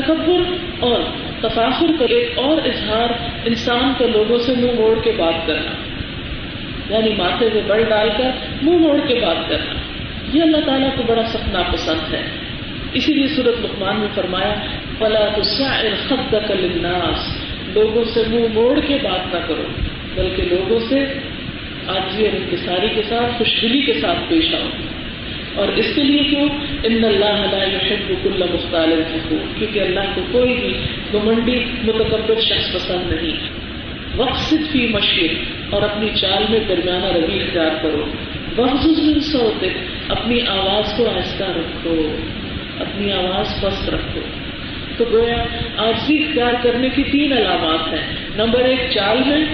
تکبر اور تفاخر کا ایک اور اظہار انسان کا لوگوں سے منہ موڑ کے بات کرنا۔ یعنی ماتھے میں بڑھ ڈال کر منہ موڑ کے بات کرنا۔ یہ اللہ تعالیٰ کو بڑا سخت ناپسند ہے۔ اسی لیے صورت لقمان میں فرمایا، فلا خط الناس لوگوں سے منہ موڑ کے بات نہ کرو، بلکہ لوگوں سے آجی اور انکساری کے ساتھ خوشگلی کے ساتھ پیش آؤ۔ اور اس کے لیے کیوں؟ ان اللہ يحب كل مختال کیونکہ اللہ کو کوئی بھی گمنڈی، متکبر شخص پسند نہیں۔ وقت فی مشیر اور اپنی چال میں درمیانہ روی اختیار کرو۔ بہت سوتے اپنی آواز کو آہستہ رکھو۔ اپنی آواز پست رکھو۔ تو گویا آج بھی اختیار کرنے کی تین علامات ہیں۔ نمبر ایک، چال میں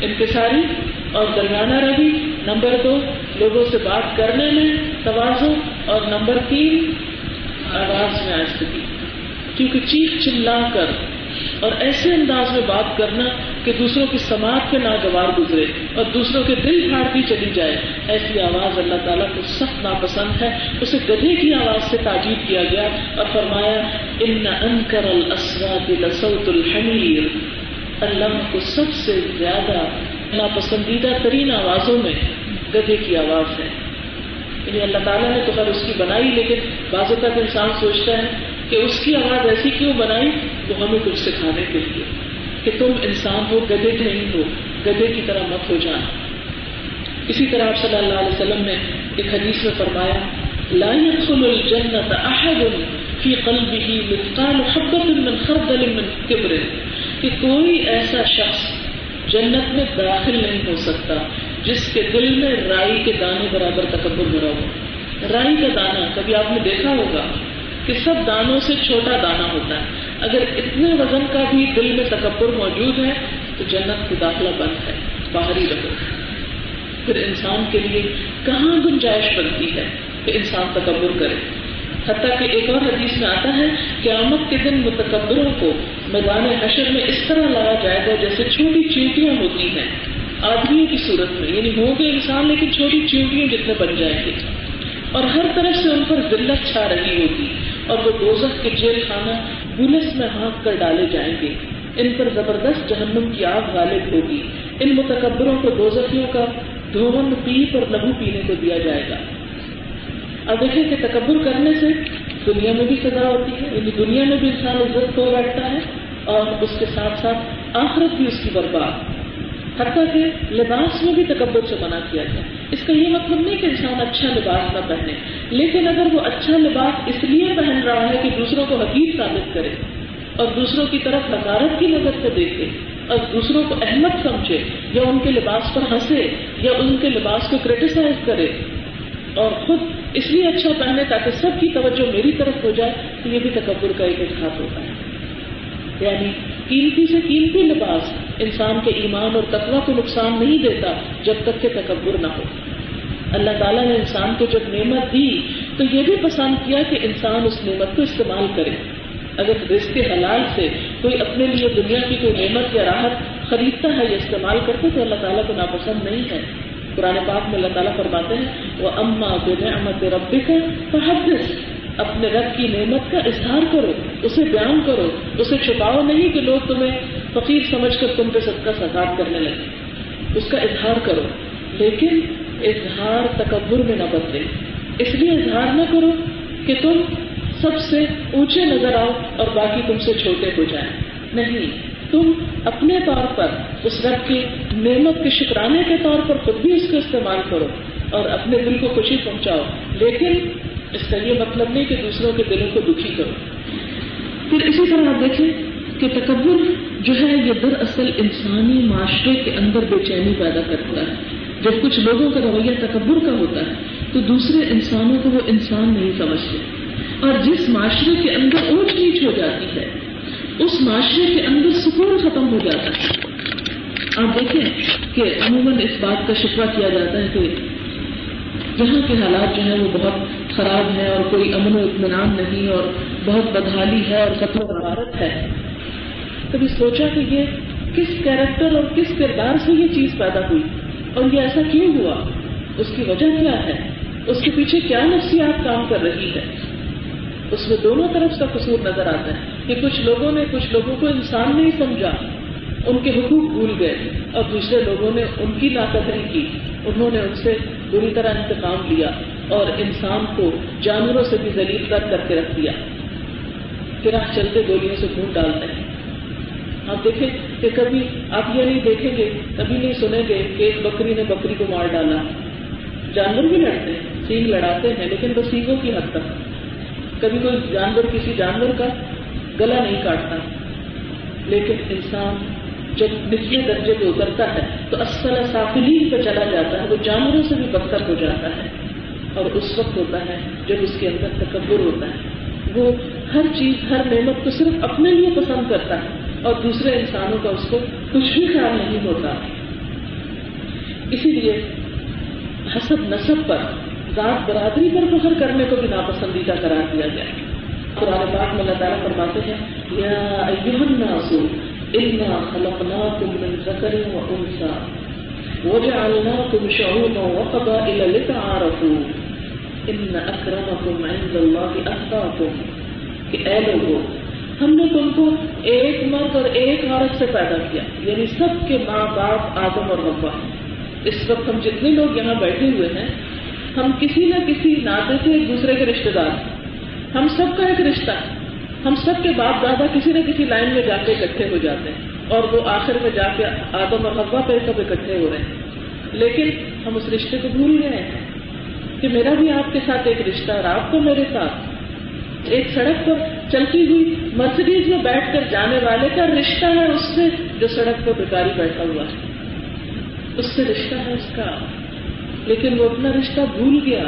انتظاری اور درمیانہ روی، نمبر دو، لوگوں سے بات کرنے میں توازو اور نمبر تین، آواز میں آہستگی کیونکہ چیخ چلا کر اور ایسے انداز میں بات کرنا کہ دوسروں کی سماعت پہ ناگوار گزرے اور دوسروں کے دل پھاڑتی چلی جائے۔ ایسی آواز اللہ تعالیٰ کو سخت ناپسند ہے۔ اسے گدھے کی آواز سے تعجیب کیا گیا اور فرمایا، ان انکر لصوت الحمیر اللہ کو سب سے زیادہ ناپسندیدہ ترین آوازوں میں گدھے کی آواز ہے۔ یعنی اللہ تعالیٰ نے تو خیر اس کی بنائی، لیکن بعض تک انسان سوچتا ہے کہ اس کی آواز ایسی کیوں بنائی؟ وہ ہمیں کچھ سکھانے کے لیے کہ تم انسان ہو گدے نہیں ہو گدے کی طرح مت ہو جانا۔ اسی طرح آپ صلی اللہ علیہ وسلم نے ایک حدیث میں فرمایا، لا يدخل الجنة احد في قلبه مثقال حبة من خردل من كبر۔ کہ کوئی ایسا شخص جنت میں داخل نہیں ہو سکتا، جس کے دل میں رائی کے دانے برابر تکبر بھرا ہو۔ رائی کا دانا، کبھی آپ نے دیکھا ہوگا کہ سب دانوں سے چھوٹا دانا ہوتا ہے۔ اگر اتنے وزن کا بھی دل میں تکبر موجود ہے، تو جنت کی داخلہ بند ہے باہری رہو۔ پھر انسان کے لیے کہاں گنجائش بنتی ہے کہ انسان تکبر کرے؟ حتیٰ کہ ایک اور حدیث میں آتا ہے کہ آمد کے دن متکبروں کو میدان حشر میں اس طرح لایا جائے گا جیسے چھوٹی چیونٹیاں ہوتی ہیں، آدمیوں کی صورت میں یعنی ہوں گے انسان لیکن چھوٹی چیونٹیاں جتنے بن جائیں گے۔ اور ہر طرف سے ان پر ذلت چھا رہی ہوگی اور وہ دوزخ کے جیل خانہ پولیس میں ہانک کر ڈالے جائیں گے۔ ان پر زبردست جہنم کی آگ غالب ہوگی۔ ان متکبروں کو دوزخیوں کا دھون، پیپ اور لہو پینے کو دیا جائے گا۔ اب دیکھیں کہ تکبر کرنے سے دنیا میں بھی سزا ہوتی ہے یعنی دنیا میں بھی انسان عزت کو بیٹھتا ہے اور اس کے ساتھ ساتھ آخرت بھی اس کی برباد۔ حتیٰ کہ لباس میں بھی تکبر سے منع کیا گیا اس کا یہ مطلب نہیں کہ انسان اچھا لباس نہ پہنے، لیکن اگر وہ اچھا لباس اس لیے پہن رہا ہے کہ دوسروں کو حقیق ثابت کرے اور دوسروں کی طرف حکارت کی نظر سے دیکھے اور دوسروں کو احمد سمجھے یا ان کے لباس پر ہنسے یا ان کے لباس کو کریٹیسائز کرے اور خود اس لیے اچھا پہنے تاکہ سب کی توجہ میری طرف ہو جائے، تو یہ بھی تکبر کا ایک اظہار ہوتا ہے۔ یعنی قیمتی سے قیمتی لباس انسان کے ایمان اور تقوی کو نقصان نہیں دیتا جب تک کہ تکبر نہ ہو۔ اللہ تعالیٰ نے انسان کو جب نعمت دی، تو یہ بھی پسند کیا کہ انسان اس نعمت کو استعمال کرے۔ اگر رزق حلال سے کوئی اپنے لیے دنیا کی کوئی نعمت یا راحت خریدتا ہے یا استعمال کرتا تو اللہ تعالیٰ کو ناپسند نہیں ہے۔ پرانے پاک میں اللہ تعالیٰ فرماتے ہیں وہ اما بے نعمت کا تحدث اپنے رب کی نعمت کا اظہار کرو، اسے بیان کرو، اسے چھپاؤ نہیں کہ لوگ تمہیں فقیر سمجھ کر تم پہ سب کا سزاد کرنے لگے اس کا اظہار کرو، لیکن اظہار تکبر میں نہ بدلے۔ اس لیے اظہار نہ کرو کہ تم سب سے اونچے نظر آؤ اور باقی تم سے چھوٹے ہو جائیں۔ نہیں تم اپنے طور پر اس رب کی نعمت کے شکرانے کے طور پر خود بھی اس کو استعمال کرو اور اپنے دل کو خوشی پہنچاؤ، لیکن اس کا یہ مطلب نہیں کہ دوسروں کے دلوں کو دکھی کرو۔ پھر اسی طرح آپ دیکھیں کہ تکبر جو ہے یہ دراصل انسانی معاشرے کے اندر بے چینی پیدا کرتا ہے۔ جب کچھ لوگوں کا رویہ تکبر کا ہوتا ہے، تو دوسرے انسانوں کو وہ انسان نہیں سمجھتے۔ اور جس معاشرے کے اندر اونچ نیچ ہو جاتی ہے اس معاشرے کے اندر سکون ختم ہو جاتا ہے۔ آپ دیکھیں کہ عموماً اس بات کا شکوہ کیا جاتا ہے کہ جہاں کے حالات جو ہیں وہ بہت خراب ہیں اور کوئی امن و اطمینان نہیں اور بہت بدحالی ہے اور قتل و غارت ہے۔ کبھی سوچا کہ یہ کس کیریکٹر اور کس کردار سے یہ چیز پیدا ہوئی اور یہ ایسا کیوں ہوا؟ اس کی وجہ کیا ہے؟ اس کے پیچھے کیا نفسیات کام کر رہی ہے؟ اس میں دونوں طرف کا قصور نظر آتا ہے۔ کہ کچھ لوگوں نے کچھ لوگوں کو انسان نہیں سمجھا، ان کے حقوق بھول گئے اور دوسرے لوگوں نے ان کی ناقدری کی۔ انہوں نے ان سے بری طرح انتقام لیا اور انسان کو جانوروں سے بھی ذلیل کر کر کے رکھ دیا۔ پھر آپ چلتے گولیوں سے خون ڈالتے ہیں آپ دیکھیں کہ کبھی آپ یہ نہیں دیکھیں گے، کبھی نہیں سنیں گے کہ ایک بکری نے بکری کو مار ڈالا۔ جانور بھی لڑتے ہیں، سینگ لڑاتے ہیں، لیکن وہ سینگوں کی حد تک۔ کبھی کوئی جانور کسی جانور کا گلا نہیں کاٹتا۔ لیکن انسان جب نچلے درجے پہ اترتا ہے تو اصل سافلین پہ چلا جاتا ہے، وہ جانوروں سے بھی بدتر ہو جاتا ہے۔ اور اس وقت ہوتا ہے جب اس کے اندر تکبر ہوتا ہے۔ وہ ہر چیز، ہر نعمت کو صرف اپنے لیے پسند کرتا ہے اور دوسرے انسانوں کا اس کو کچھ بھی خیال نہیں ہوتا۔ اسی لیے حسب نصب پر، ذات برادری پر فخر کرنے کو بھی ناپسندیدہ قرار دیا گیا قرآن پاک میں اللہ تعالیٰ فرماتے ہیں، یا ایوہ الناس، انا خلقناكم من ذکر و انسا وجعلناكم شعوبا وقبائل لتعارفوا، ان اکرمکم عند اللہ اتقاکم۔ کہ اے لوگوں ہم نے تم کو ایک مرد اور ایک عورت سے پیدا کیا یعنی سب کے ماں باپ آدم اور ربا اس وقت ہم جتنے لوگ یہاں بیٹھے ہوئے ہیں، ہم کسی نہ کسی ناطے سے ایک دوسرے کے رشتے دار ہیں۔ ہم سب کا ایک رشتہ۔ ہے ہم سب کے باپ دادا کسی نہ کسی لائن میں جا کے اکٹھے ہو جاتے ہیں اور وہ آخر میں جا کے آدم اور حوا پہ سب اکٹھے ہو رہے ہیں۔ لیکن ہم اس رشتے کو بھول رہے ہیں کہ میرا بھی آپ کے ساتھ ایک رشتہ اور آپ کو میرے ساتھ۔ ایک سڑک پر چلتی ہوئی مرسڈیز میں بیٹھ کر جانے والے کا رشتہ ہے اس سے جو سڑک پر بکاری بیٹھا ہوا ہے۔ اس سے رشتہ ہے اس کا۔ لیکن وہ اپنا رشتہ بھول گیا۔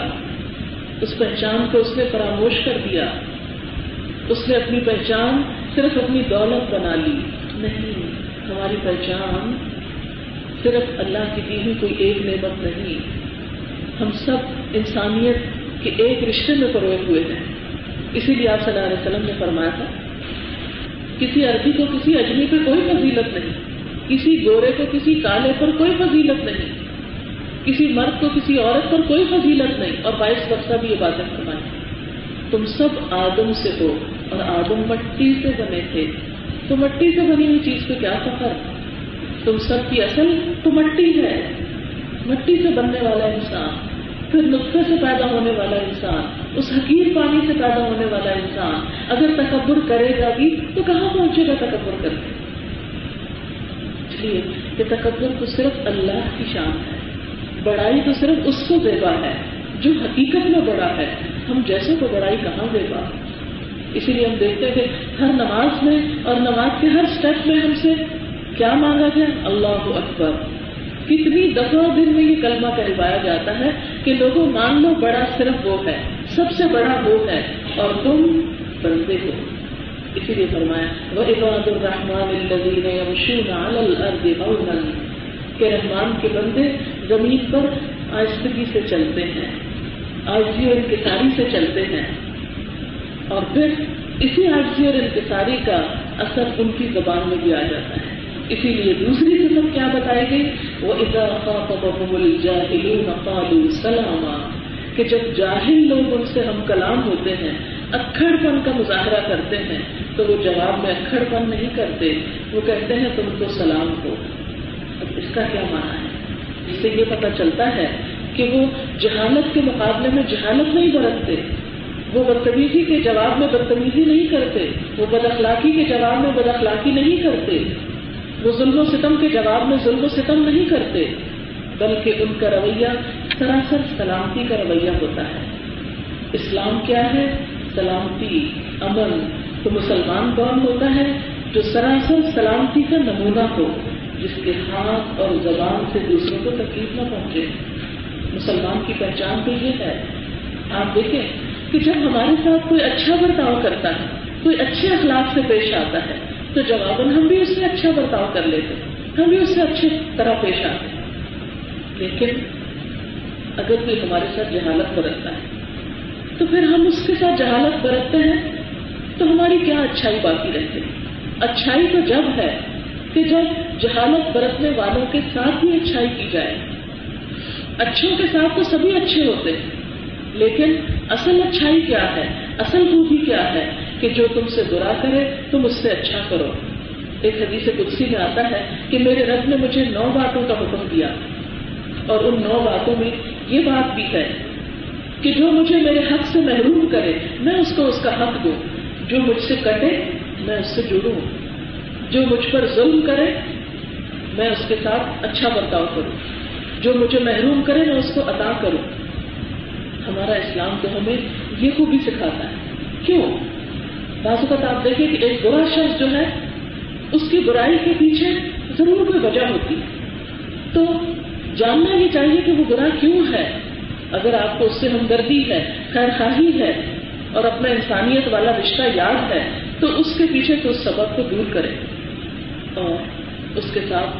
اس پہچان کو اس نے فراموش کر دیا۔ اس نے اپنی پہچان صرف اپنی دولت بنا لی۔ نہیں، ہماری پہچان صرف اللہ کی دی ہوئی کوئی ایک نعمت نہیں۔ ہم سب انسانیت کے ایک رشتے میں پروئے ہوئے ہیں۔ اسی لیے آپ صلی اللہ علیہ وسلم نے فرمایا تھا، کسی عربی کو کسی اجمی پہ کوئی فضیلت نہیں، کسی گورے کو کسی کالے پر کوئی فضیلت نہیں۔ کسی مرد کو کسی عورت پر کوئی فضیلت نہیں اور باعث وقت بھی یہ باتیں فرمائی تم سب آدم سے ہو اور آدم مٹی سے بنے تھے۔ تو مٹی سے بنی ہوئی چیز کو کیا سفر؟ تم سب کی اصل تو مٹی ہے۔ مٹی سے بننے والا انسان، پھر نسخے سے پیدا ہونے والا انسان، اس حقیر پانی سے پیدا ہونے والا انسان۔ اگر تکبر کرے گا بھی، تو کہاں پہنچے گا تکبر کر کے اس لیے کہ تکبر تو صرف اللہ کی شان ہے۔ بڑائی تو صرف اس کو دیوا ہے، جو حقیقت میں بڑا ہے، ہم جیسے کو بڑائی کہاں دے گا؟ اسی لیے ہم دیکھتے کہ ہر نماز میں اور نماز کے ہر اسٹیپ میں ہم سے کیا مانگا گیا؟ اللہ اکبر۔ کتنی دفعہ دن میں یہ کلمہ کہلوایا جاتا ہے کہ لوگوں، مان لو بڑا صرف وہ ہے، سب سے بڑا وہ ہے، اور تم بنتے ہو۔ اسی لیے فرمایا وہ عباد الرحمان کہ رحمان کے بندے زمین پر آہستگی سے چلتے ہیں آجزی اور انکساری سے چلتے ہیں۔ اور پھر اسی آجزی اور انکساری کا اثر ان کی زبان میں بھی آ جاتا ہے۔ اسی لیے دوسری قسم کیا بتائی گئی؟ وہ سلاما۔ کہ جب جاہل لوگ ان سے ہم کلام ہوتے ہیں اکڑ پن کا مظاہرہ کرتے ہیں، تو وہ جواب میں اکڑ پن نہیں کرتے، وہ کہتے ہیں تم کو سلام ہو۔ اب اس کا کیا مانا ہے؟ سے یہ پتا چلتا ہے کہ وہ جہالت کے مقابلے میں جہالت نہیں برتتے، وہ بدتمیزی کے جواب میں بدتمیزی نہیں کرتے، وہ بد اخلاقی کے جواب میں بد اخلاقی نہیں کرتے، وہ ظلم و ستم کے جواب میں ظلم و ستم نہیں کرتے، بلکہ ان کا رویہ سراسر سلامتی کا رویہ ہوتا ہے۔ اسلام کیا ہے؟ سلامتی، امن۔ تو مسلمان کون ہوتا ہے؟ جو سراسر سلامتی کا نمونہ ہو۔ جس کے ہاتھ اور زبان سے دوسروں کو تکلیف نہ پہنچے۔ مسلمان کی پہچان تو یہ ہے۔ آپ دیکھیں کہ جب ہمارے ساتھ کوئی اچھا برتاؤ کرتا ہے، کوئی اچھے اخلاق سے پیش آتا ہے، تو جواباً ہم بھی اس سے اچھا برتاؤ کر لیتے ہم بھی اس سے اچھی طرح پیش آتے لیکن اگر کوئی ہمارے ساتھ جہالت برتتا ہے، تو پھر ہم اس کے ساتھ جہالت برتتے ہیں، تو ہماری کیا اچھائی باقی رہتی اچھائی تو جب ہے کہ جب جہالت برتنے والوں کے ساتھ بھی اچھائی کی جائے۔ اچھوں کے ساتھ تو سبھی اچھے ہوتے ہیں، لیکن اصل اچھائی کیا ہے؟ اصل خوبی کیا ہے کہ جو تم سے برا کرے، تم اس سے اچھا کرو۔ ایک حدیث قدسی میں آتا ہے کہ میرے رب نے مجھے نو باتوں کا حکم دیا۔ اور ان نو باتوں میں یہ بات بھی ہے کہ جو مجھے میرے حق سے محروم کرے، میں اس کو اس کا حق دوں۔ جو مجھ سے کٹے، میں اس سے جڑوں۔ جو مجھ پر ظلم کرے، میں اس کے ساتھ اچھا برتاؤ کروں۔ جو مجھے محروم کرے، میں اس کو ادا کروں۔ ہمارا اسلام تو ہمیں یہ خوبی سکھاتا ہے۔ کیوں؟ بعض اوقات آپ دیکھیں کہ ایک برا شخص جو ہے، اس کی برائی کے پیچھے ضرور کوئی وجہ ہوتی ہے۔ تو جاننا یہ چاہیے کہ وہ برا کیوں ہے؟ اگر آپ کو اس سے ہمدردی ہے خیر خواہی ہے، اور اپنا انسانیت والا رشتہ یاد ہے، تو اس کے پیچھے تو اس سبق کو دور کریں۔ اور اس کے ساتھ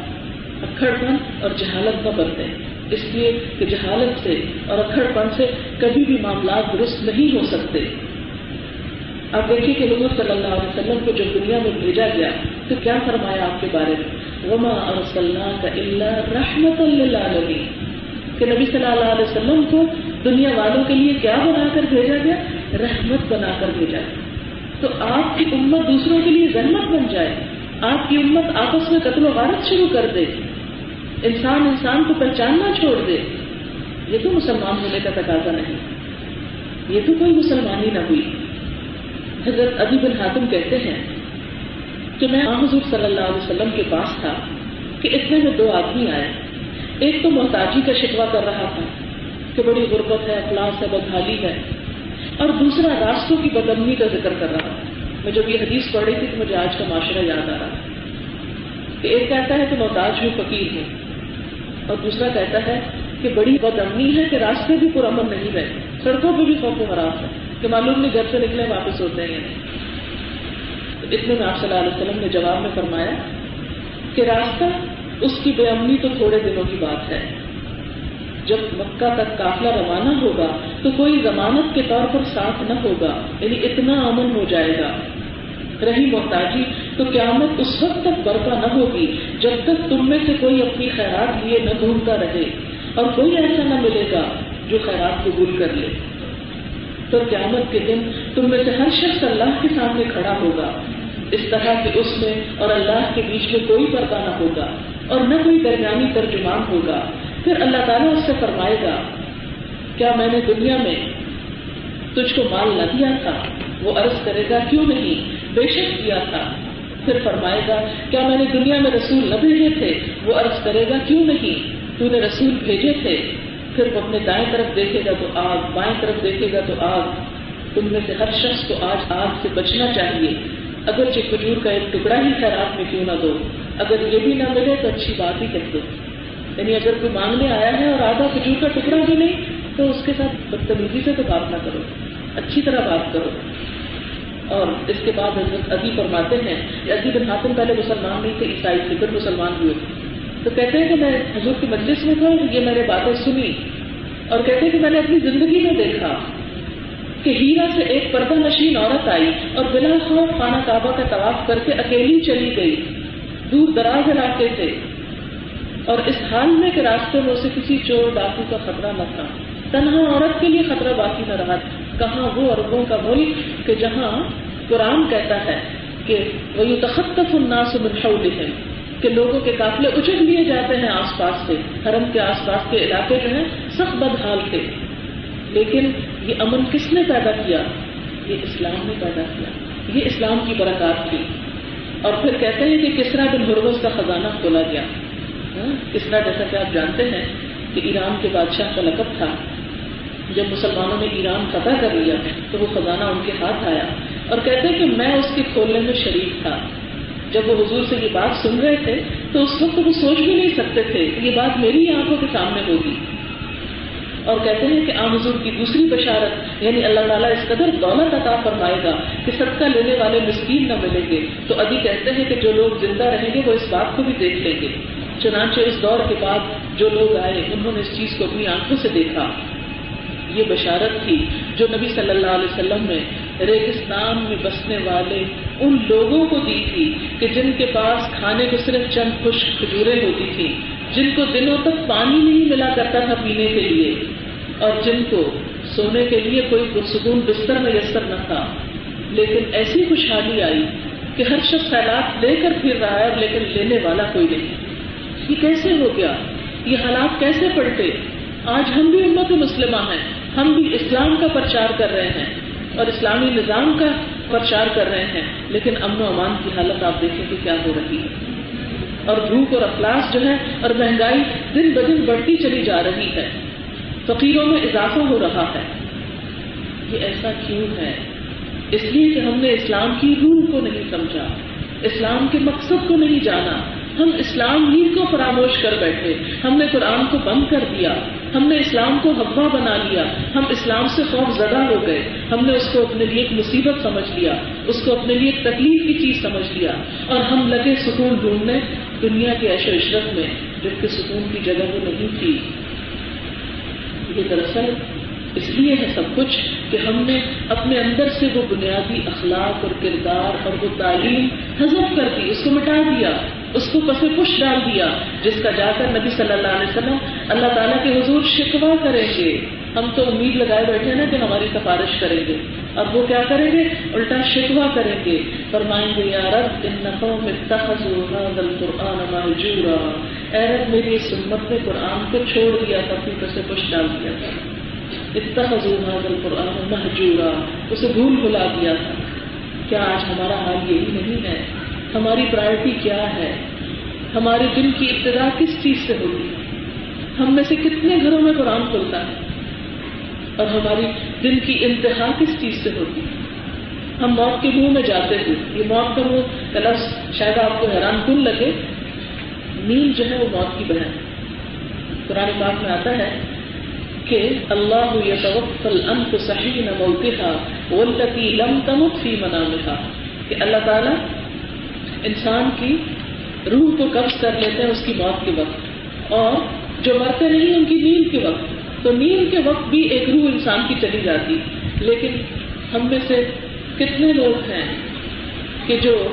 اکھڑ پن اور جہالت نہ برتے اس لیے کہ جہالت سے اور اکھڑ پن سے کبھی بھی معاملات درست نہیں ہو سکتے۔ آپ دیکھیے کہ حضور صلی اللہ علیہ وسلم کو جب دنیا میں بھیجا گیا، تو کیا فرمایا آپ کے بارے میں؟ وما کا اللہ رحمت اللہ کہ نبی صلی اللہ علیہ وسلم کو دنیا والوں کے لیے کیا بنا کر بھیجا گیا؟ رحمت بنا کر بھیجا گیا۔ تو آپ کی امت دوسروں کے لیے رحمت بن جائے۔ آپ کی امت آپس میں قتل و غارت شروع کر دے۔ انسان انسان کو پہچاننا چھوڑ دے۔ یہ تو مسلمان ہونے کا تقاضا نہیں۔ یہ تو کوئی مسلمانی نہ ہوئی۔ حضرت ابھی بن حاتم کہتے ہیں کہ میں حضور صلی اللہ علیہ وسلم کے پاس تھا کہ اتنے میں دو آدمی آئے۔ ایک تو محتاجی کا شکوا کر رہا تھا کہ بڑی غربت ہے اخلاص ہے، بدحالی ہے۔ اور دوسرا راستوں کی بدمنی کا ذکر کر رہا تھا۔ میں جب یہ حدیث پڑھ رہی تھی تو مجھے آج کا معاشرہ یاد آ رہا کہ ایک کہتا ہے کہ محتاج ہوں فقیر ہوں اور دوسرا کہتا ہے کہ بڑی بدمنی ہے کہ راستے بھی پرامن نہیں رہے سڑکوں پہ بھی خوف و حراس ہے، کہ معلوم نہیں گھر سے نکلے واپس ہوتے ہیں اتنے میں آپ صلی اللہ علیہ وسلم نے جواب میں فرمایا کہ راستہ اس کی بے امنی تو تھوڑے دنوں کی بات ہے۔ جب مکہ تک قافلہ روانہ ہوگا تو کوئی ضمانت کے طور پر ساتھ نہ ہوگا یعنی اتنا امن ہو جائے گا۔ رہی محتاجی تو قیامت اس وقت تک برپا نہ ہوگی، جب تک تم میں سے کوئی اپنی خیرات لیے نہ ڈھونڈتا رہے اور کوئی ایسا نہ ملے گا جو خیرات قبول کر لے۔ تو قیامت کے دن تم میں سے ہر شخص اللہ کے سامنے کھڑا ہوگا۔ اس طرح کہ اس میں اور اللہ کے بیچ میں کوئی پردہ نہ ہوگا اور نہ کوئی درمیانی ترجمان ہوگا۔ پھر اللہ تعالیٰ اس سے فرمائے گا، کیا میں نے دنیا میں تجھ کو مال نہ دیا تھا؟ وہ عرض کرے گا، کیوں نہیں؟ بے شک دیا تھا۔ پھر فرمائے گا، کیا میں نے دنیا میں رسول نہ بھیجے تھے؟ وہ عرض کرے گا، کیوں نہیں؟ تو نے رسول بھیجے تھے۔ پھر وہ اپنے دائیں طرف دیکھے گا تو آگ، بائیں طرف دیکھے گا تو آگ۔ تم میں سے ہر شخص کو آج آگ سے بچنا چاہیے۔ اگر کھجور کا ایک ٹکڑا ہی خیرات میں کیوں نہ دو، اگر یہ بھی نہ ملے تو اچھی بات ہی کہہ دو۔ یعنی اگر کوئی مانگنے آیا ہے اور آدھا کھجور کا ٹکڑا بھی نہیں، تو اس کے ساتھ بدتمیزی سے تو بات نہ کرو۔ اچھی طرح بات کرو۔ اور اس کے بعد حضرت ابھی فرماتے ہیں کہ ابھی بن حاتم پہلے مسلمان نہیں تھے، عیسائی تھے، پھر مسلمان ہوئے۔ تو کہتے ہیں کہ میں حضور کی مجلس میں تھا، یہ میں نے باتیں سنی۔ اور کہتے ہیں کہ میں نے اپنی زندگی میں دیکھا کہ ہیرا سے ایک پردہ نشین عورت آئی اور بلا خوف خانہ کعبہ کا طواف کر کے اکیلی چلی گئی۔ دور دراز علاقے سے۔ اور اس حال میں کہ راستے میں اسے کسی چور ڈاکو کا خطرہ نہ تھا۔ تنہا عورت کے لیے خطرہ باقی نہ رہا تھا۔ کہاں وہ اربوں کا ملک کہ جہاں قرآن کہتا ہے کہ وہ یو تخت الناس من حولہم کہ لوگوں کے قافلے اچھل لیے جاتے ہیں آس پاس سے حرم کے آس پاس کے علاقے جو ہیں سخت بدحال تھے۔ لیکن یہ امن کس نے پیدا کیا؟ یہ اسلام نے پیدا کیا۔ یہ اسلام کی برکات تھی۔ اور پھر کہتے ہیں کہ کس طرح بن حروس کا خزانہ کھولا گیا۔ ہاں، کس طرح جیسا کہ آپ جانتے ہیں کہ ایران کے بادشاہ کا لقب تھا۔ جب مسلمانوں نے ایران فتح کر لیا تو وہ خزانہ ان کے ہاتھ آیا اور کہتے ہیں کہ میں اس کے کھولنے میں شریک تھا۔ جب وہ حضور سے یہ بات سن رہے تھے تو اس وقت وہ سوچ بھی نہیں سکتے تھے کہ یہ بات میری آنکھوں کے سامنے ہوگی۔ اور کہتے ہیں کہ عام حضور کی دوسری بشارت یعنی اللہ تعالیٰ اس قدر دولت عطا فرمائے گا کہ صدقہ لینے والے مسکین نہ ملیں گے۔ تو ابھی کہتے ہیں کہ جو لوگ زندہ رہیں گے وہ اس بات کو بھی دیکھ لیں گے۔ چنانچہ اس دور کے بعد جو لوگ آئے، انہوں نے اس چیز کو اپنی آنکھوں سے دیکھا۔ یہ بشارت تھی جو نبی صلی اللہ علیہ وسلم نے ریگستان میں بسنے والے ان لوگوں کو دی تھی کہ جن کے پاس کھانے کو صرف چند خوش کھجورے ہوتی تھی جن کو دنوں تک پانی نہیں ملا کرتا تھا پینے کے لیے، اور جن کو سونے کے لیے کوئی پرسکون بستر میسر نہ تھا۔ لیکن ایسی خوشحالی آئی کہ ہر شخص خیالات لے کر پھر رہا ہے، لیکن لینے والا کوئی نہیں۔ یہ کیسے ہو گیا؟ یہ حالات کیسے پڑتے آج ہم بھی امت مسلمہ ہیں۔ ہم بھی اسلام کا پرچار کر رہے ہیں اور اسلامی نظام کا پرچار کر رہے ہیں، لیکن امن و امان کی حالت آپ دیکھیں کہ کیا ہو رہی ہے۔ اور بھوک اور افلاس جو ہے اور مہنگائی دن بدن بڑھتی چلی جا رہی ہے۔ فقیروں میں اضافہ ہو رہا ہے۔ یہ ایسا کیوں ہے؟ اس لیے کہ ہم نے اسلام کی روح کو نہیں سمجھا، اسلام کے مقصد کو نہیں جانا۔ ہم اسلام ہی کو فراموش کر بیٹھے، ہم نے قرآن کو بند کر دیا۔ ہم نے اسلام کو ہوا بنا لیا، ہم اسلام سے خوف زدہ ہو گئے۔ ہم نے اس کو اپنے لیے ایک مصیبت سمجھ لیا، اس کو اپنے لیے ایک تکلیف کی چیز سمجھ لیا۔ اور ہم لگے سکون ڈھونڈنے دنیا کے عیش و عشرت میں جبکہ سکون کی جگہ وہ نہیں تھی۔ یہ دراصل اس لیے ہے سب کچھ کہ ہم نے اپنے اندر سے وہ بنیادی اخلاق اور کردار اور وہ تعلیم حذف کر دی، اس کو مٹا دیا، اس کو پس پش ڈال دیا، جس کا جا کر نبی صلی اللہ علیہ وسلم اللہ تعالیٰ کے حضور شکوا کریں گے۔ ہم تو امید لگائے بیٹھے نا کہ ہماری سفارش کریں گے۔ اب وہ کیا کریں گے؟ الٹا شکوا کریں گے۔ فرمائیں گے، یا رب، ان نقوں میں قرآن محجورا اے رب، میری اس امت نے قرآن کو چھوڑ دیا تھا پھر پس پش ڈال دیا تھا۔ اتخذوا هذا القرآن محجورا اسے بھول بھلا دیا تھا۔ کیا آج ہمارا حال یہی نہیں ہے؟ ہماری پرائرٹی کیا ہے؟ ہمارے دن کی ابتدا کس چیز سے ہوتی ہے ہم میں سے کتنے گھروں میں قرآن کھلتا ہے؟ اور ہماری دن کی انتہا کس چیز سے ہوتی؟ ہے ہم موت کے منہ میں جاتے ہیں۔ یہ موت کا منہ کا لفظ شاید آپ کو حیران کن لگے۔ نیند جو ہے وہ موت کی بہن قرآن پاک میں آتا ہے کہ اللہ یتوفل انت صحیح نہ موتها لم تمت في منامها کہ اللہ تعالیٰ انسان کی روح کو قبض کر لیتے ہیں اس کی موت کے وقت۔ اور جو مرتے نہیں ان کی نیند کے وقت۔ تو نیند کے وقت بھی ایک روح انسان کی چلی جاتی۔ لیکن ہم میں سے کتنے لوگ ہیں کہ جو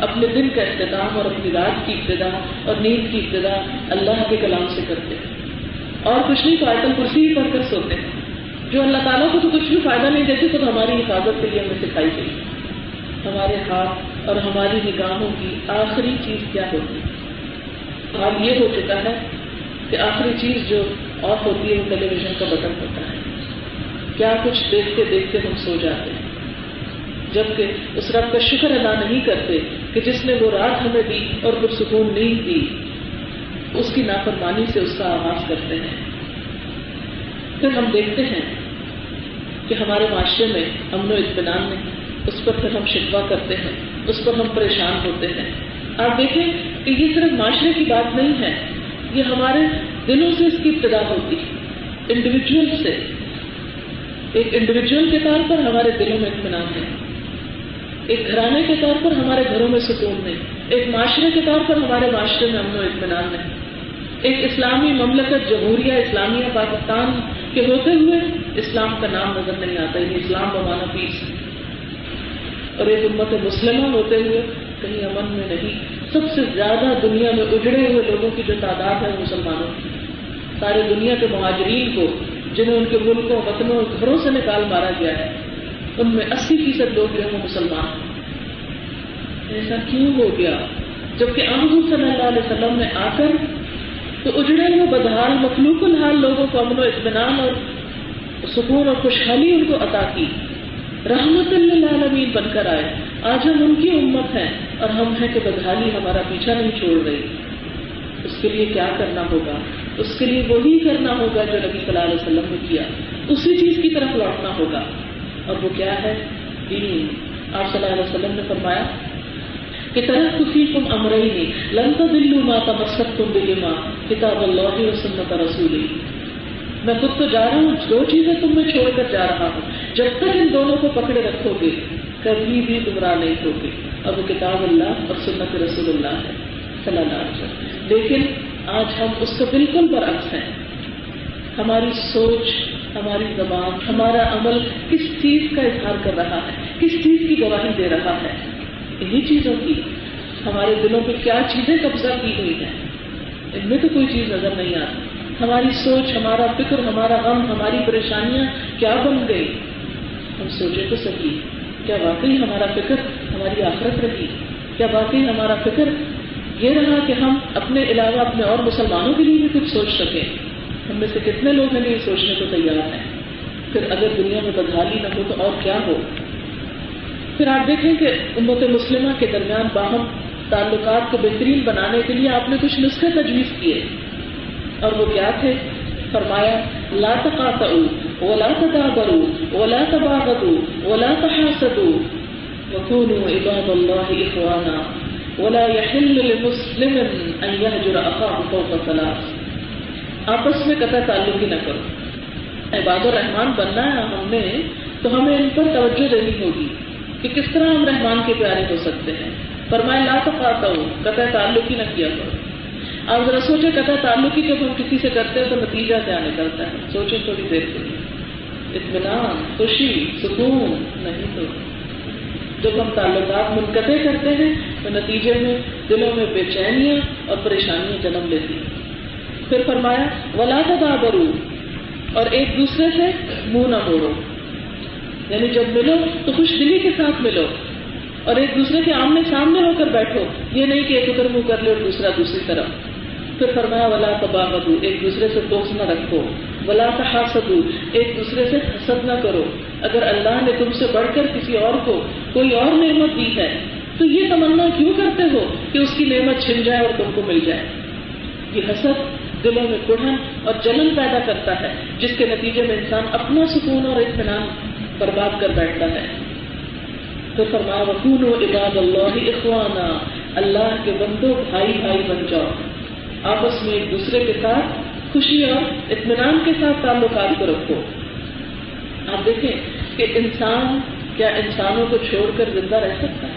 اپنے دن کا اختتام اور اپنی رات کی ابتدا اور نیند کی ابتدا اللہ کے کلام سے کرتے ہیں۔ اور کچھ نہیں تو آئٹل کرسی ہی پڑھ کر سوتے ہیں۔ جو اللہ تعالیٰ کو تو کچھ بھی فائدہ نہیں دیتے تو ہماری حفاظت کے لیے ہمیں سکھائی گئی۔ ہمارے ہاتھ اور ہماری نگاہوں کی آخری چیز کیا ہوتی؟ ہے حال یہ ہو چکا ہے کہ آخری چیز جو آف ہوتی ہے وہ ٹیلی ویژن کا بٹن ہوتا ہے۔ کیا کچھ دیکھتے دیکھتے ہم سو جاتے ہیں؟ جبکہ اس رب کا شکر ادا نہیں کرتے کہ جس نے وہ رات ہمیں دی اور پرسکون نہیں دی، اس کی نافرمانی سے اس کا آغاز کرتے ہیں۔ پھر ہم دیکھتے ہیں کہ ہمارے معاشرے میں امن و اطمینان نہیں اس پر پھر ہم شکوا کرتے ہیں، اس پر ہم پریشان ہوتے ہیں۔ آپ دیکھیں کہ یہ صرف معاشرے کی بات نہیں ہے۔ یہ ہمارے دلوں سے اس کی ابتدا ہوتی ہے۔ انڈیویجل سے۔ ایک انڈیویجل کے طور پر ہمارے دلوں میں اطمینان ہے۔ ایک گھرانے کے طور پر ہمارے گھروں میں سکون نہیں ایک معاشرے کے طور پر ہمارے معاشرے میں امن و اطمینان نہیں ایک اسلامی مملکت، جمہوریہ اسلامیہ، پاکستان کے ہوتے ہوئے اسلام کا نام نظر نہیں آتا یعنی اسلام بمانا پیس۔ اور ایک امت مسلمہ ہوتے ہوئے کہیں امن میں نہیں۔ سب سے زیادہ دنیا میں اجڑے ہوئے لوگوں کی جو تعداد ہے مسلمانوں کی۔ سارے دنیا کے مہاجرین کو، جنہیں ان کے ملکوں وطنوں گھروں سے نکال مارا گیا ہے، ان میں اسی فیصد لوگ جو ہیں وہ مسلمان ہیں۔ ایسا کیوں ہو گیا؟ جبکہ آمد صلی اللہ علیہ وسلم نے آ کر تو اجڑے ہوئے بدحال، مخلوق الحال لوگوں کو امن و اطمینان اور سکون اور خوشحالی ان کو عطا کی۔ رحمت اللہ بن کر آئے۔ آج ہم ان کی امت ہیں۔ اور ہم ہیں کہ بدحالی ہمارا پیچھا نہیں چھوڑ رہی اس کے لیے کیا کرنا ہوگا؟ اس کے لیے وہی کرنا ہوگا جو نبی صلی اللہ علیہ وسلم نے کیا۔ اسی چیز کی طرف لوٹنا ہوگا۔ اور وہ کیا ہے؟ دین آپ صلی اللہ علیہ وسلم نے فرمایا کہ طرح کسی تم امرئی نہیں لنتا دلو ماتا مسک تم دلی ماں کتاب اللہ و سنت رسولی۔ میں خود تو جا رہا ہوں دو چیزیں تم میں چھوڑ کر جا رہا ہوں، جب تک ان دونوں کو پکڑے رکھو گے۔ کبھی بھی گمراہ نہیں ہوگی۔ اور وہ کتاب اللہ اور سنت رسول اللہ ہے، صلی اللہ علیہ وسلم۔ لیکن آج ہم اس کا بالکل برعکس ہیں۔ ہماری سوچ، ہماری زبان ہمارا عمل کس چیز کا اظہار کر رہا ہے، کس چیز کی گواہی دے رہا ہے؟ انہیں چیزوں کی۔ ہمارے دلوں پہ کیا چیزیں قبضہ کی ہوئی ہیں؟ ان میں تو کوئی چیز نظر نہیں آتی۔ ہماری سوچ، ہمارا فکر، ہمارا غم، ہماری پریشانیاں کیا بن گئی ہم سوچے تو صحیح۔ کیا واقعی ہمارا فکر ہماری آخرت رہی؟ کیا واقعی ہمارا فکر یہ رہا کہ ہم اپنے علاوہ اپنے اور مسلمانوں کے لیے بھی کچھ سوچ سکیں؟ ہم میں سے کتنے لوگ ہیں یہ سوچنے کو تیار ہیں؟ پھر اگر دنیا میں بدحالی نہ ہو تو اور کیا ہو؟ پھر آپ دیکھیں کہ امت مسلمہ کے درمیان باہم تعلقات کو بہترین بنانے کے لیے آپ نے کچھ نسخے تجویز کیے۔ اور وہ کیا تھے؟ فرمایا، لا تقاطعوا ولا تدابروا ولا تباغضوا ولا تحاسدوا. وكونوا عباد الله اخوانا ولا يحل لمسلم ان يهجر اخاه فوق ثلاث آپس میں قطع تعلق ہی نہ کرو۔ عباد الرحمان بننا ہے ہم نے تو ہمیں ان پر توجہ دینی ہوگی کہ کس طرح ہم رحمان کے پیارے ہو سکتے ہیں۔ فرمائے لا تقاطعوا، قطع تعلق ہی نہ کیا کرو۔ آپ ذرا سوچیں قطع تعلق ہی جب ہم کسی سے کرتے ہیں تو نتیجہ کیا نکلتا ہے؟ سوچیں تھوڑی دیر کے لیے۔ اطمینان، خوشی، سکون، نہیں تو۔ جب ہم تعلقات منقطع کرتے ہیں تو نتیجے میں دلوں میں بے چینیاں اور پریشانیاں جنم لیتی ہیں۔ پھر فرمایا، ولا برو اور ایک دوسرے سے منہ نہ موڑو۔ یعنی جب ملو تو خوش دلی کے ساتھ ملو۔ اور ایک دوسرے کے آمنے سامنے ہو کر بیٹھو۔ یہ نہیں کہ ایک ادھر منہ کر لے اور دوسرا دوسری طرف۔ پھر فرمایا، ولا تباغدو ایک دوسرے سے دوست نہ رکھو، ولا تحاسدو ایک دوسرے سے حسد نہ کرو، اگر اللہ نے تم سے بڑھ کر کسی اور کو کوئی اور نعمت دی ہے، تو یہ تمنا کیوں کرتے ہو کہ اس کی نعمت چھن جائے اور تم کو مل جائے؟ یہ حسد دلوں میں کڑھن اور جلن پیدا کرتا ہے، جس کے نتیجے میں انسان اپنا سکون اور اطمینان برباد کر بیٹھتا ہے۔ تو فرمایا وقون و عباد اللہ اخوانا اللہ کے بندو بھائی بھائی بن جاؤ۔ آپس میں ایک دوسرے کے ساتھ خوشی اور اطمینان کے ساتھ تعلقات کو رکھو۔ آپ دیکھیں کہ انسان کیا انسانوں کو چھوڑ کر زندہ رہ سکتا ہے؟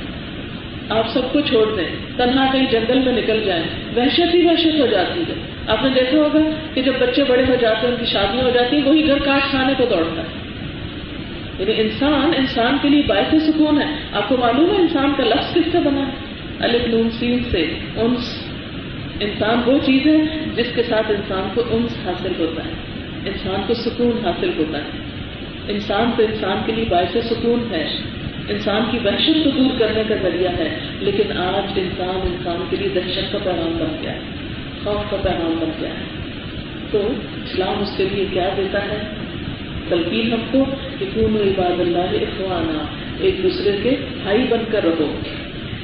آپ سب کو چھوڑ دیں، تنہا کہیں جنگل میں نکل جائیں، وحشت ہی وحشت ہو جاتی ہے۔ آپ نے دیکھا ہوگا کہ جب بچے بڑے ہو جاتے ہیں، ان کی شادیاں ہو جاتی ہیں، وہی گھر کاٹ کھانے کو دوڑتا ہے۔ یعنی انسان انسان کے لیے باعث سکون ہے۔ آپ کو معلوم ہے انسان کا لفظ کس سے بنا ہے؟ الف نون سین سے، انس انسان وہ چیز ہے جس کے ساتھ انسان کو انس حاصل ہوتا ہے، انسان کو سکون حاصل ہوتا ہے۔ انسان تو انسان کے لیے باعث سکون ہے۔ انسان کی وحشت کو دور کرنے کا ذریعہ ہے، لیکن آج انسان انسان کے لیے دہشت کا پیغام بن گیا ہے، خوف کا پیغام بن گیا ہے۔ تو اسلام اس کے لیے کیا دیتا ہے؟ تلقین ہم کو کہ کیوں عباد اللہ اخوانا، ایک دوسرے کے بھائی بن کر رہو۔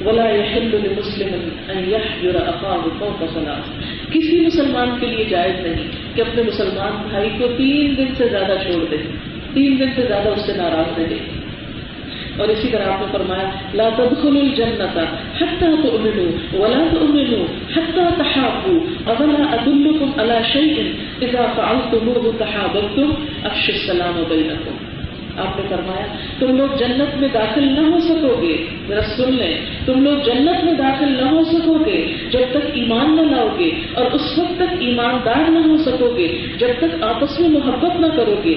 ولا يحل لمسلم ان يحجر اخاه فوق ثلاث کسی مسلمان کے لیے جائز نہیں کہ اپنے مسلمان بھائی کو تین دن سے زیادہ چھوڑ دے، تین دن سے زیادہ اس سے ناراض رہے اور اسی طرح آپ نے فرمایا، لا تدخلوا الجنة حتى تؤمنوا ولا تؤمنوا حتى تحابوا اولا ادلكم على شيء اذا فعلتموه تحاببتم؟ افشوا السلام بينكم. آپ نے فرمایا، تم لوگ جنت میں داخل نہ ہو سکو گے ذرا سن لیں، تم لوگ جنت میں داخل نہ ہو سکو گے جب تک ایمان نہ لاؤ گے اور اس وقت تک ایماندار نہ ہو سکو گے جب تک آپس میں محبت نہ کرو گے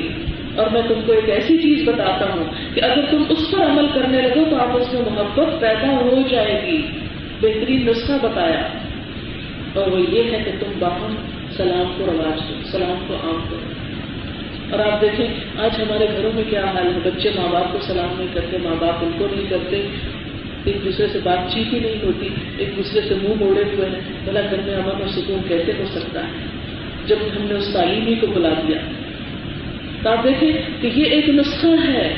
اور میں تم کو ایک ایسی چیز بتاتا ہوں کہ اگر تم اس پر عمل کرنے لگو تو آپس میں محبت پیدا ہو جائے گی۔ بہترین نسخہ بتایا۔ اور وہ یہ ہے کہ تم باہم سلام کو رواج دو سلام کو عام کرو۔ اور آپ دیکھیں، آج ہمارے گھروں میں کیا حال ہے؟ بچے ماں باپ کو سلام نہیں کرتے، ماں باپ ان کو نہیں کرتے، ایک دوسرے سے بات چیت ہی نہیں ہوتی، ایک دوسرے سے منہ موڑے ہوئے ہیں۔ بلا گھر میں امن اور سکون کیسے ہو سکتا ہے؟ جب ہم نے اس تعلیمی کو بلا دیا۔ تو آپ دیکھیں کہ یہ ایک نسخہ ہے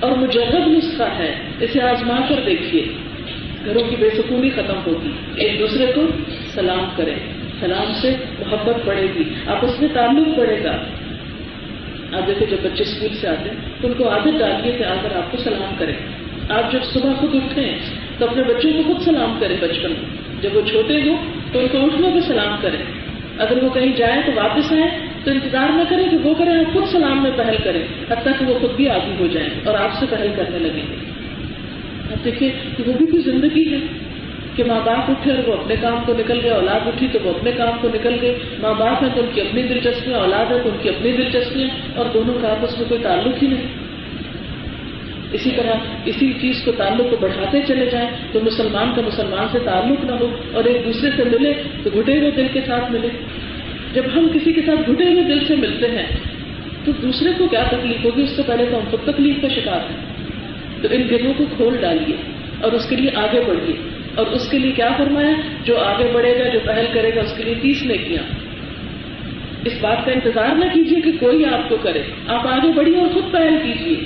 اور مجرب نسخہ ہے۔ اسے آزما کر دیکھیے۔ گھروں کی بے سکونی ختم ہوگی۔ ایک دوسرے کو سلام کریں۔ سلام سے محبت بڑھے گی۔ آپس میں تعلق بڑھے گا۔ آپ دیکھیں جب بچے اسکول سے آتے ہیں تو ان کو عادت ڈالیے کہ آ کر آپ کو سلام کریں۔ آپ جب صبح خود اٹھیں تو اپنے بچوں کو خود سلام کریں بچپن میں۔ جب وہ چھوٹے ہوں تو ان کو اٹھنے کو سلام کریں۔ اگر وہ کہیں جائیں تو واپس آئیں تو انتظار نہ کریں کہ وہ کریں آپ خود سلام میں پہل کریں، حتیٰ کہ وہ خود بھی آدھی ہو جائیں اور آپ سے پہل کرنے لگیں۔ گے آپ دیکھیے کہ وہ بھی کوئی زندگی ہے۔ کہ ماں باپ اٹھے اور وہ اپنے کام کو نکل گئے، اولاد اٹھی تو وہ اپنے کام کو نکل گئے۔ ماں باپ ہیں تو ان کی اپنی دلچسپیاں، اولاد ہے تو ان کی اپنی دلچسپیاں اور دونوں کا آپس میں کوئی تعلق ہی نہیں۔ اسی طرح اسی چیز کو تعلق کو بڑھاتے چلے جائیں تو مسلمان کا مسلمان سے تعلق نہ ہو اور ایک دوسرے سے ملے تو گھٹے ہوئے دل کے ساتھ ملے۔ جب ہم کسی کے ساتھ گھٹے ہوئے دل سے ملتے ہیں تو دوسرے کو کیا تکلیف ہوگی؟ اس سے پہلے تو ہم خود تکلیف کا شکار ہیں۔ تو ان دلوں کو کھول ڈالیے اور اس کے لیے آگے بڑھیے۔ اور اس کے لیے کیا فرمایا؟ جو آگے بڑھے گا، جو پہل کرے گا، اس کے لیے تیس نے کیا اس بات کا انتظار نہ کیجیے کہ کوئی آپ کو کرے۔ آپ آگے بڑھیے اور خود پہل کیجیے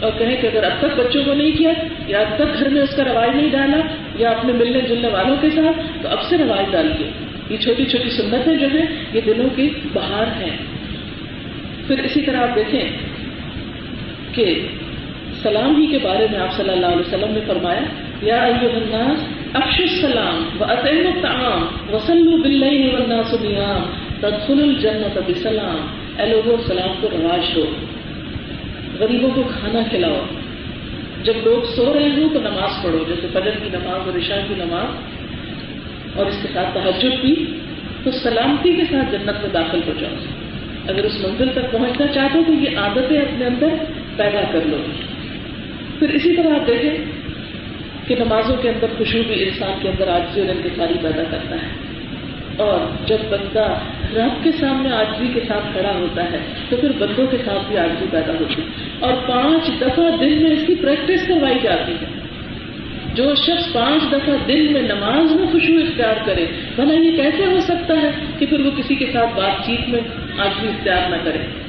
اور کہیں کہ اگر اب تک بچوں کو نہیں کیا، یا اب تک گھر میں اس کا رواج نہیں ڈالا، یا اپنے ملنے جلنے والوں کے ساتھ، تو اب سے رواج ڈالیے یہ چھوٹی چھوٹی سنتیں جو ہیں، یہ دلوں کی بہار ہیں۔ پھر اسی طرح آپ دیکھیں کہ سلام ہی کے بارے میں آپ صلی اللہ علیہ وسلم نے فرمایا یا الناس اکش السلام و اطین الطعام وسلو باللیل والناس نیام تدخل الجنت بسلام. اے لوگوں سلام کو رواج دو غریبوں کو کھانا کھلاؤ۔ جب لوگ سو رہے ہوں تو نماز پڑھو، جیسے فجر کی نماز اور عشاء کی نماز۔ اور اس کے ساتھ تحجد بھی، تو سلامتی کے ساتھ جنت میں داخل ہو جاؤ۔ اگر اس منزل تک پہنچنا چاہتے ہو تو یہ عادتیں اپنے اندر پیدا کر لو۔ پھر اسی طرح آپ دیکھیں کہ نمازوں کے اندر خوشبو بھی انسان کے اندر آجزی اور انتظاری پیدا کرتا ہے۔ اور جب بندہ رب کے سامنے آجزی کے ساتھ کھڑا ہوتا ہے، تو پھر بندوں کے ساتھ بھی آجزی پیدا ہوتی ہے۔ اور پانچ دفعہ دن میں اس کی پریکٹس کروائی جاتی ہے۔ جو شخص پانچ دفعہ دن میں نماز میں خوشبو اختیار کرے، بھلا یہ کیسے ہو سکتا ہے کہ پھر وہ کسی کے ساتھ بات چیت میں آج بھی اختیار نہ کرے؟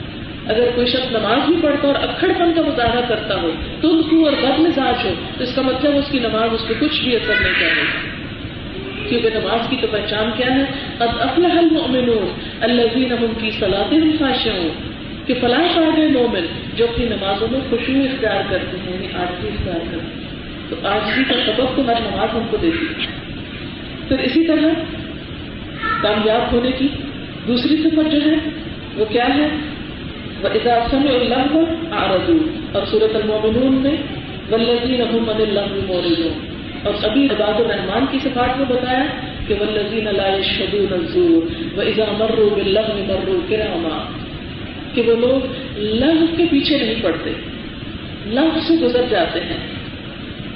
اگر کوئی شخص نماز بھی پڑھتا اور اکڑ پن کا مظاہرہ کرتا ہو تو اور بد مزاج ہو، تو اس کا مطلب اس کی نماز اس پہ کچھ بھی اثر نہیں کرے کیونکہ نماز کی تو پہچان کیا ہے؟ اب افلاح المؤمنون الذین هم کی صلاتهم خاشعون۔ کہ فلاح پا گئے مومن جو اپنی نمازوں میں خوشبو اختیار کرتے ہیں یعنی آرزی اختیار کرتے ہیں۔ تو آرزی کا سبب تو ہر نماز ہم کو دیتی ہے پھر اسی طرح کامیاب ہونے کی دوسری صفت جو ہے، وہ کیا ہے؟ وہ اضافہ اللہ کو اور صورت المومنون میں ولزین من اللہ مورزون اور ابھی عباد الرحمان کی صفات میں بتایا کہ ولزین اللہ شدو نزور و اضا مرو بلغ مرو کرما کہ وہ لوگ لغ کے پیچھے نہیں پڑتے لغ سے گزر جاتے ہیں۔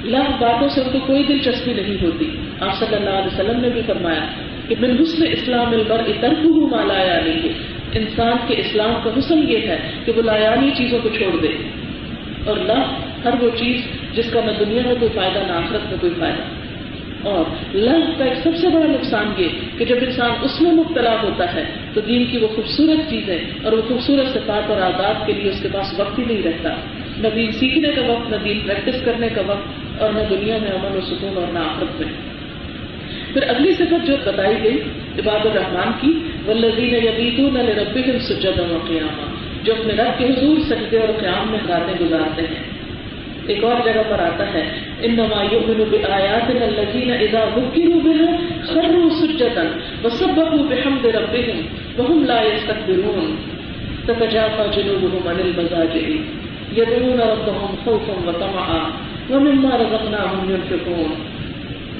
لغ باتوں سے ان کو کوئی دلچسپی نہیں ہوتی۔ آپ صلی اللہ علیہ وسلم نے بھی فرمایا کہ بن حسن اسلام البر اترک مالایا یعنی۔ نہیں انسان کے اسلام کا حسن یہ ہے کہ وہ لایانی چیزوں کو چھوڑ دے اور نہ ہر وہ چیز جس کا نہ دنیا میں کوئی فائدہ، نہ آخرت میں کوئی فائدہ۔ اور لنگ کا ایک سب سے بڑا نقصان یہ کہ جب انسان اس میں مبتلا ہوتا ہے تو دین کی وہ خوبصورت چیزیں اور وہ خوبصورت صفات اور آداب کے لیے اس کے پاس وقت ہی نہیں رہتا۔ نہ دین سیکھنے کا وقت، نہ دین پریکٹس کرنے کا وقت اور نہ دنیا میں امن و سکون اور نہ آخرت میں۔ پھر اگلی صفت جو بتائی گئی عباد الرحمان کی ولزین یبیتون لربهم سجدا و قیاما، جو اپنے رب کے حضور سجدے اور قیام میں راتیں گزارتے ہیں۔ ایک اور جگہ پر آتا ہے، انما یؤمن بآیاتنا الذین اذا ذکروا بها خروا سجدا وسبحوا بحمد ربهم وهم لا يستكبرون۔ تتجافى جنوبهم عن المضاجع، يدعون ربهم خوفا وطمعا ومما رزقناهم ينفقون۔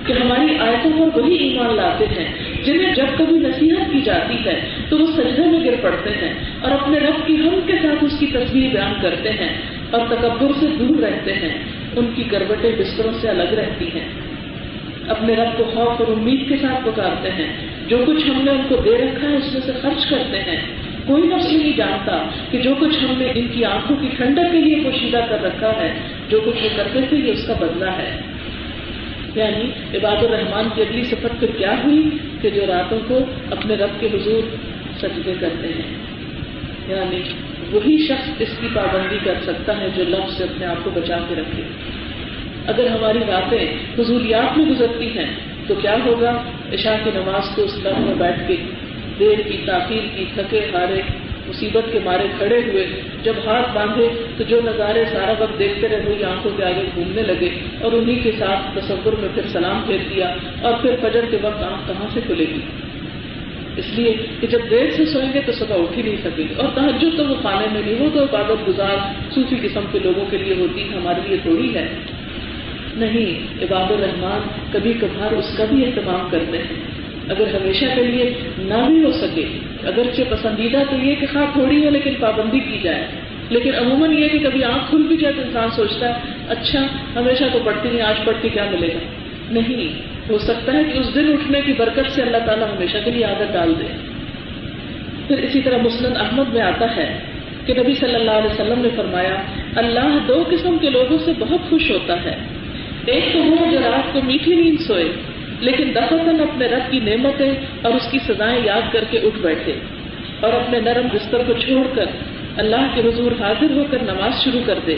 کہ ہماری آیتوں پر وہی ایمان لاتے ہیں جنہیں جب کبھی نصیحت کی جاتی ہے، تو وہ سجدے میں گر پڑتے ہیں اور اپنے رب کی ہم کے ساتھ اس کی تصویر بیان کرتے ہیں اور تکبر سے دور رہتے ہیں۔ ان کی گربٹیں بستروں سے الگ رہتی ہیں۔ اپنے رب کو خوف اور امید کے ساتھ پکارتے ہیں۔ جو کچھ ہم نے ان کو دے رکھا ہے، اس میں سے خرچ کرتے ہیں۔ کوئی نفس نہیں جانتا کہ جو کچھ ہم نے ان کی آنکھوں کی ٹھنڈک کے لیے پوشیدہ کر رکھا ہے، جو کچھ وہ کرتے تھے، یہ اس کا بدلہ ہے۔ یعنی عباد الرحمان کی اگلی سفر پھر کیا ہوئی کہ جو راتوں کو اپنے رب کے حضور سجدے کرتے ہیں؟ یعنی وہی شخص اس کی پابندی کر سکتا ہے جو لفظ سے اپنے آپ کو بچا کے رکھے۔ اگر ہماری راتیں حضولیات میں گزرتی ہیں تو کیا ہوگا؟ عشاء کی نماز کو اس لفظ میں بیٹھ کے دیر کی تاخیر کی تھکے ہارے مصیبت کے مارے کھڑے ہوئے، جب ہاتھ باندھے تو جو نظارے سارا وقت دیکھتے رہے، وہی آنکھوں کے آگے گھومنے لگے اور انہیں کے ساتھ تصور میں پھر سلام پھیر دیا اور پھر فجر کے وقت آنکھ کہاں سے کھلے گی؟ اس لیے کہ جب دیر سے سوئیں گے تو صبح اٹھ ہی نہیں سکے گی اور تحجد تو وہ کھانے میں نہیں، وہ تو عبادت گزار صوفی قسم کے لوگوں کے لیے ہوتی ہے ہمارے لیے تھوڑی ہے۔ نہیں، عباد الرحمان کبھی کبھار اس کا بھی اہتمام کرتے ہیں۔ اگر ہمیشہ کے لیے نہ بھی ہو سکے اگرچہ پسندیدہ تو یہ کہ خواہ تھوڑی ہو لیکن پابندی کی جائے۔ لیکن عموماً یہ کہ کبھی آنکھ کھل بھی جائے تو انسان سوچتا ہے اچھا ہمیشہ تو پڑھتی نہیں آج پڑھ کے کیا ملے گا؟ نہیں، ہو سکتا ہے کہ اس دن اٹھنے کی برکت سے اللہ تعالیٰ ہمیشہ کے لیے عادت ڈال دے۔ پھر اسی طرح مسلم احمد میں آتا ہے کہ نبی صلی اللہ علیہ وسلم نے فرمایا، اللہ دو قسم کے لوگوں سے بہت خوش ہوتا ہے۔ ایک تو وہ جو رات کو میٹھی نیند سوئے لیکن دفتن اپنے رب کی نعمتیں اور اس کی سزائیں یاد کر کے اٹھ بیٹھے اور اپنے نرم بستر کو چھوڑ کر اللہ کے حضور حاضر ہو کر نماز شروع کر دے۔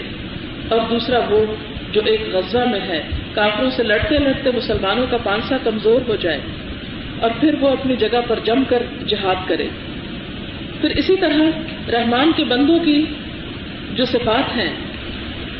اور دوسرا وہ جو ایک غزہ میں ہے، کافروں سے لڑتے لڑتے مسلمانوں کا پانسا کمزور ہو جائے اور پھر وہ اپنی جگہ پر جم کر جہاد کرے۔ پھر اسی طرح رحمان کے بندوں کی جو صفات ہیں،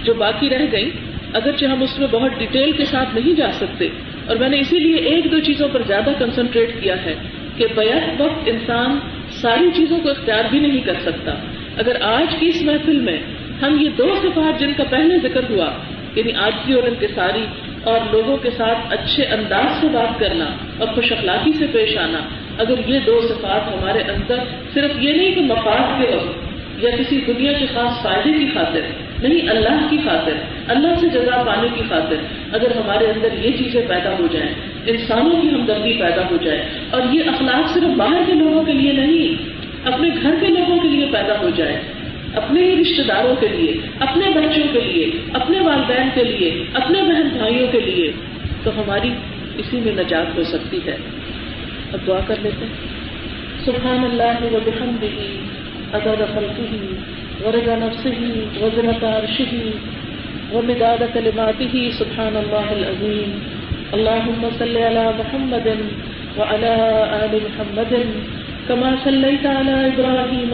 جو باقی رہ گئی اگرچہ ہم اس میں بہت ڈیٹیل کے ساتھ نہیں جا سکتے اور میں نے اسی لیے ایک دو چیزوں پر زیادہ کنسنٹریٹ کیا ہے کہ بیک وقت انسان ساری چیزوں کو اختیار بھی نہیں کر سکتا۔ اگر آج کی اس محفل میں ہم یہ دو صفات جن کا پہلے ذکر ہوا یعنی آج کی اور انکساری، اور لوگوں کے ساتھ اچھے انداز سے بات کرنا اور خوش اخلاقی سے پیش آنا، اگر یہ دو صفات ہمارے اندر صرف یہ نہیں کہ مفاد کے وقت یا کسی دنیا کے خاص فائدے کی خاطر نہیں اللہ کی خاطر، اللہ سے جزا پانے کی خاطر اگر ہمارے اندر یہ چیزیں پیدا ہو جائیں، انسانوں کی ہمدردی پیدا ہو جائے، اور یہ اخلاق صرف باہر کے لوگوں کے لیے نہیں، اپنے گھر کے لوگوں کے لیے پیدا ہو جائے، اپنے ہی رشتے داروں کے لیے، اپنے بچوں کے لیے، اپنے والدین کے لیے، اپنے بہن بھائیوں کے لیے، تو ہماری اسی میں نجات ہو سکتی ہے۔ اب دعا کر لیتے سبحان اللہ و بحمدہ۔ عدد خلقہ ورضا نفسه وزنة عرشه ومداد كلماته. سبحان الله العظيم. اللهم صل على محمد وعلى آل محمد كما صليت على إبراهيم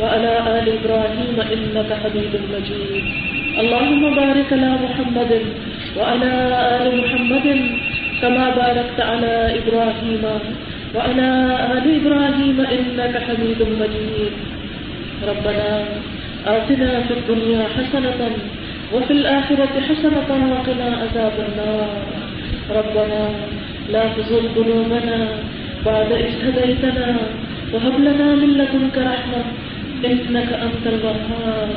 وعلى آل إبراهيم إنك حميد مجيد. اللهم بارك على محمد وعلى آل محمد كما باركت على إبراهيم وعلى آل إبراهيم إنك حميد مجيد. ربنا آتنا في الدنيا حسنة وفي الآخرة حسنة وقنا عذاب النار. ربنا لا تزل قلوبنا بعد إذ هديتنا وهب لنا من لدنك رحمة إنك أنت الوهاب.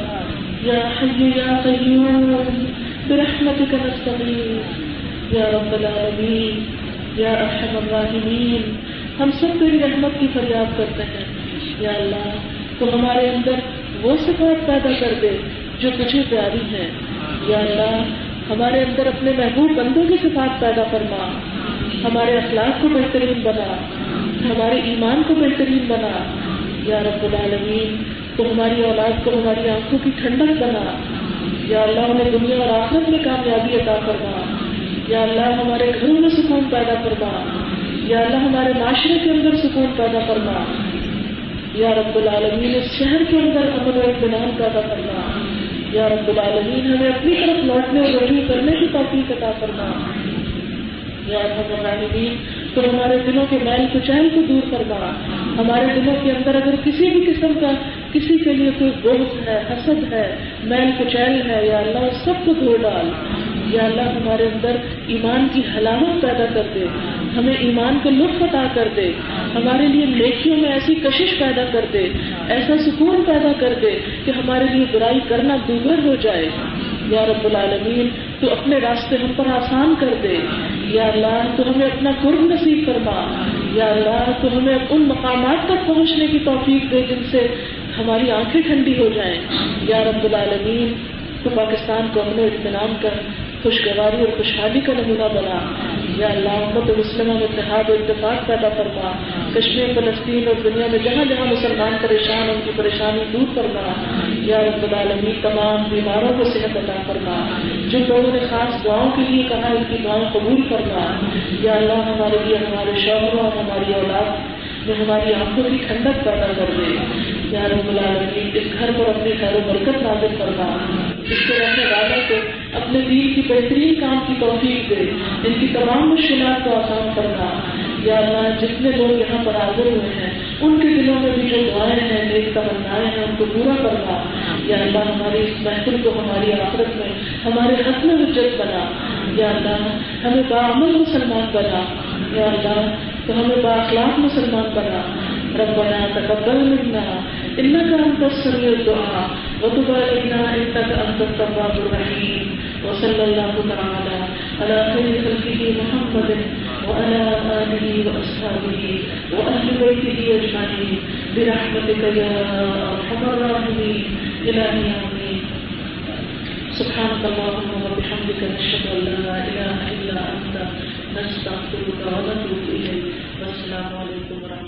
يا حي يا قيوم، برحمتك نستغيث. يا رب العالمين، يا أرحم الراحمين. ہم سب تیری رحمت کی فریاد کرتے ہیں یا اللہ تو ہمارے اندر وہ صفات پیدا کر دے جو تجھے پیاری ہیں یا اللہ، ہمارے اندر اپنے محبوب بندوں کی صفات پیدا فرما۔ ہمارے اخلاق کو بہترین بنا۔ ہمارے ایمان کو بہترین بنا۔ یا رب العالمین، تو ہماری اولاد کو ہماری آنکھوں کی ٹھنڈک بنا۔ یا اللہ انہیں دنیا اور آخرت میں کامیابی عطا کرنا یا اللہ، ہمارے گھروں میں سکون پیدا کرنا یا اللہ، ہمارے معاشرے کے اندر سکون پیدا کرنا یا رب العالمین، اس شہر کے اندر امن و اطمینان پیدا کرنا۔ یا رب العالمین، ہمیں اپنی طرف لوٹنے اور رجوع کرنے کی توفیق عطا کرنا یا رب العالمین، تو ہمارے دلوں کے میل کچیل کو دور کرنا ہمارے دلوں کے اندر اگر کسی بھی قسم کا کسی کے لیے کوئی بوجھ ہے، حسد ہے، میل کچیل ہے، یا اللہ اس سب کو دھو ڈال۔ یا اللہ ہمارے اندر ایمان کی حلاوت پیدا کر دے۔ ہمیں ایمان کا لطف عطا کر دے، ہمارے لیے نیکیوں میں ایسی کشش پیدا کر دے، ایسا سکون پیدا کر دے کہ ہمارے لیے برائی کرنا دوبر ہو جائے۔ یا رب العالمین، تو اپنے راستے ہم پر آسان کر دے۔ یا اللہ، تو ہمیں اپنا قرب نصیب کروا یا اللہ، تو ہمیں ان مقامات تک پہنچنے کی توفیق دے جن سے ہماری آنکھیں ٹھنڈی ہو جائیں۔ یا رب العالمین، تو پاکستان کو اپنے اطمینان کر خوشگواری اور خوشحالی کا نمونہ بنا۔ یا اللہ، امت مسلمہ میں اتحاد و اتفاق پیدا فرما، کشمیر، فلسطین اور دنیا میں جہاں جہاں مسلمان پریشان، ان کی پریشانی دور کرنا یا رب العالمین، تمام بیماروں کو صحت عطا کرنا جن لوگوں نے خاص دعاؤں کے لیے کہا، ان کی دعائیں قبول کرنا یا اللہ، ہمارے لیے، ہمارے شوہروں اور ہماری اولاد میں ہماری آنکھوں کی ٹھنڈک پیدا کر دے۔ یا رب العالمین، اس گھر پر اپنی خیر و برکت نازل کرنا اس کے رہنے والوں کو اپنے دین کی بہترین کام کی توفیق دے۔ ان کی تمام مشکلات کو آسان کرنا یا اللہ جتنے لوگ یہاں پر حاضر ہوئے ہیں، ان کے دلوں میں بھی جو دعائیں ہیں، نیک تمنائیں ہیں، ان کو پورا کرنا یا اللہ، ہماری اس محفل کو ہماری آخرت میں ہمارے حق میں حجت بنا۔ یا اللہ، ہمیں باعمل مسلمان بنا۔ یا اللہ، تو ہمیں باخلاق مسلمان بنا۔ ربنا تقبل منا انك انت السميع الدعاء وتب علينا انك انت التواب الرحيم وصلى الله تعالى على خير خلقه محمد وعلى آله وأصحابه وأهل بيته أجمعين برحمتك يا أرحم الراحمين إلهي آمين سبحانك اللهم وبحمدك نشهد أن لا إله إلا أنت نستغفرك ونتوب اليك والسلام عليكم إليك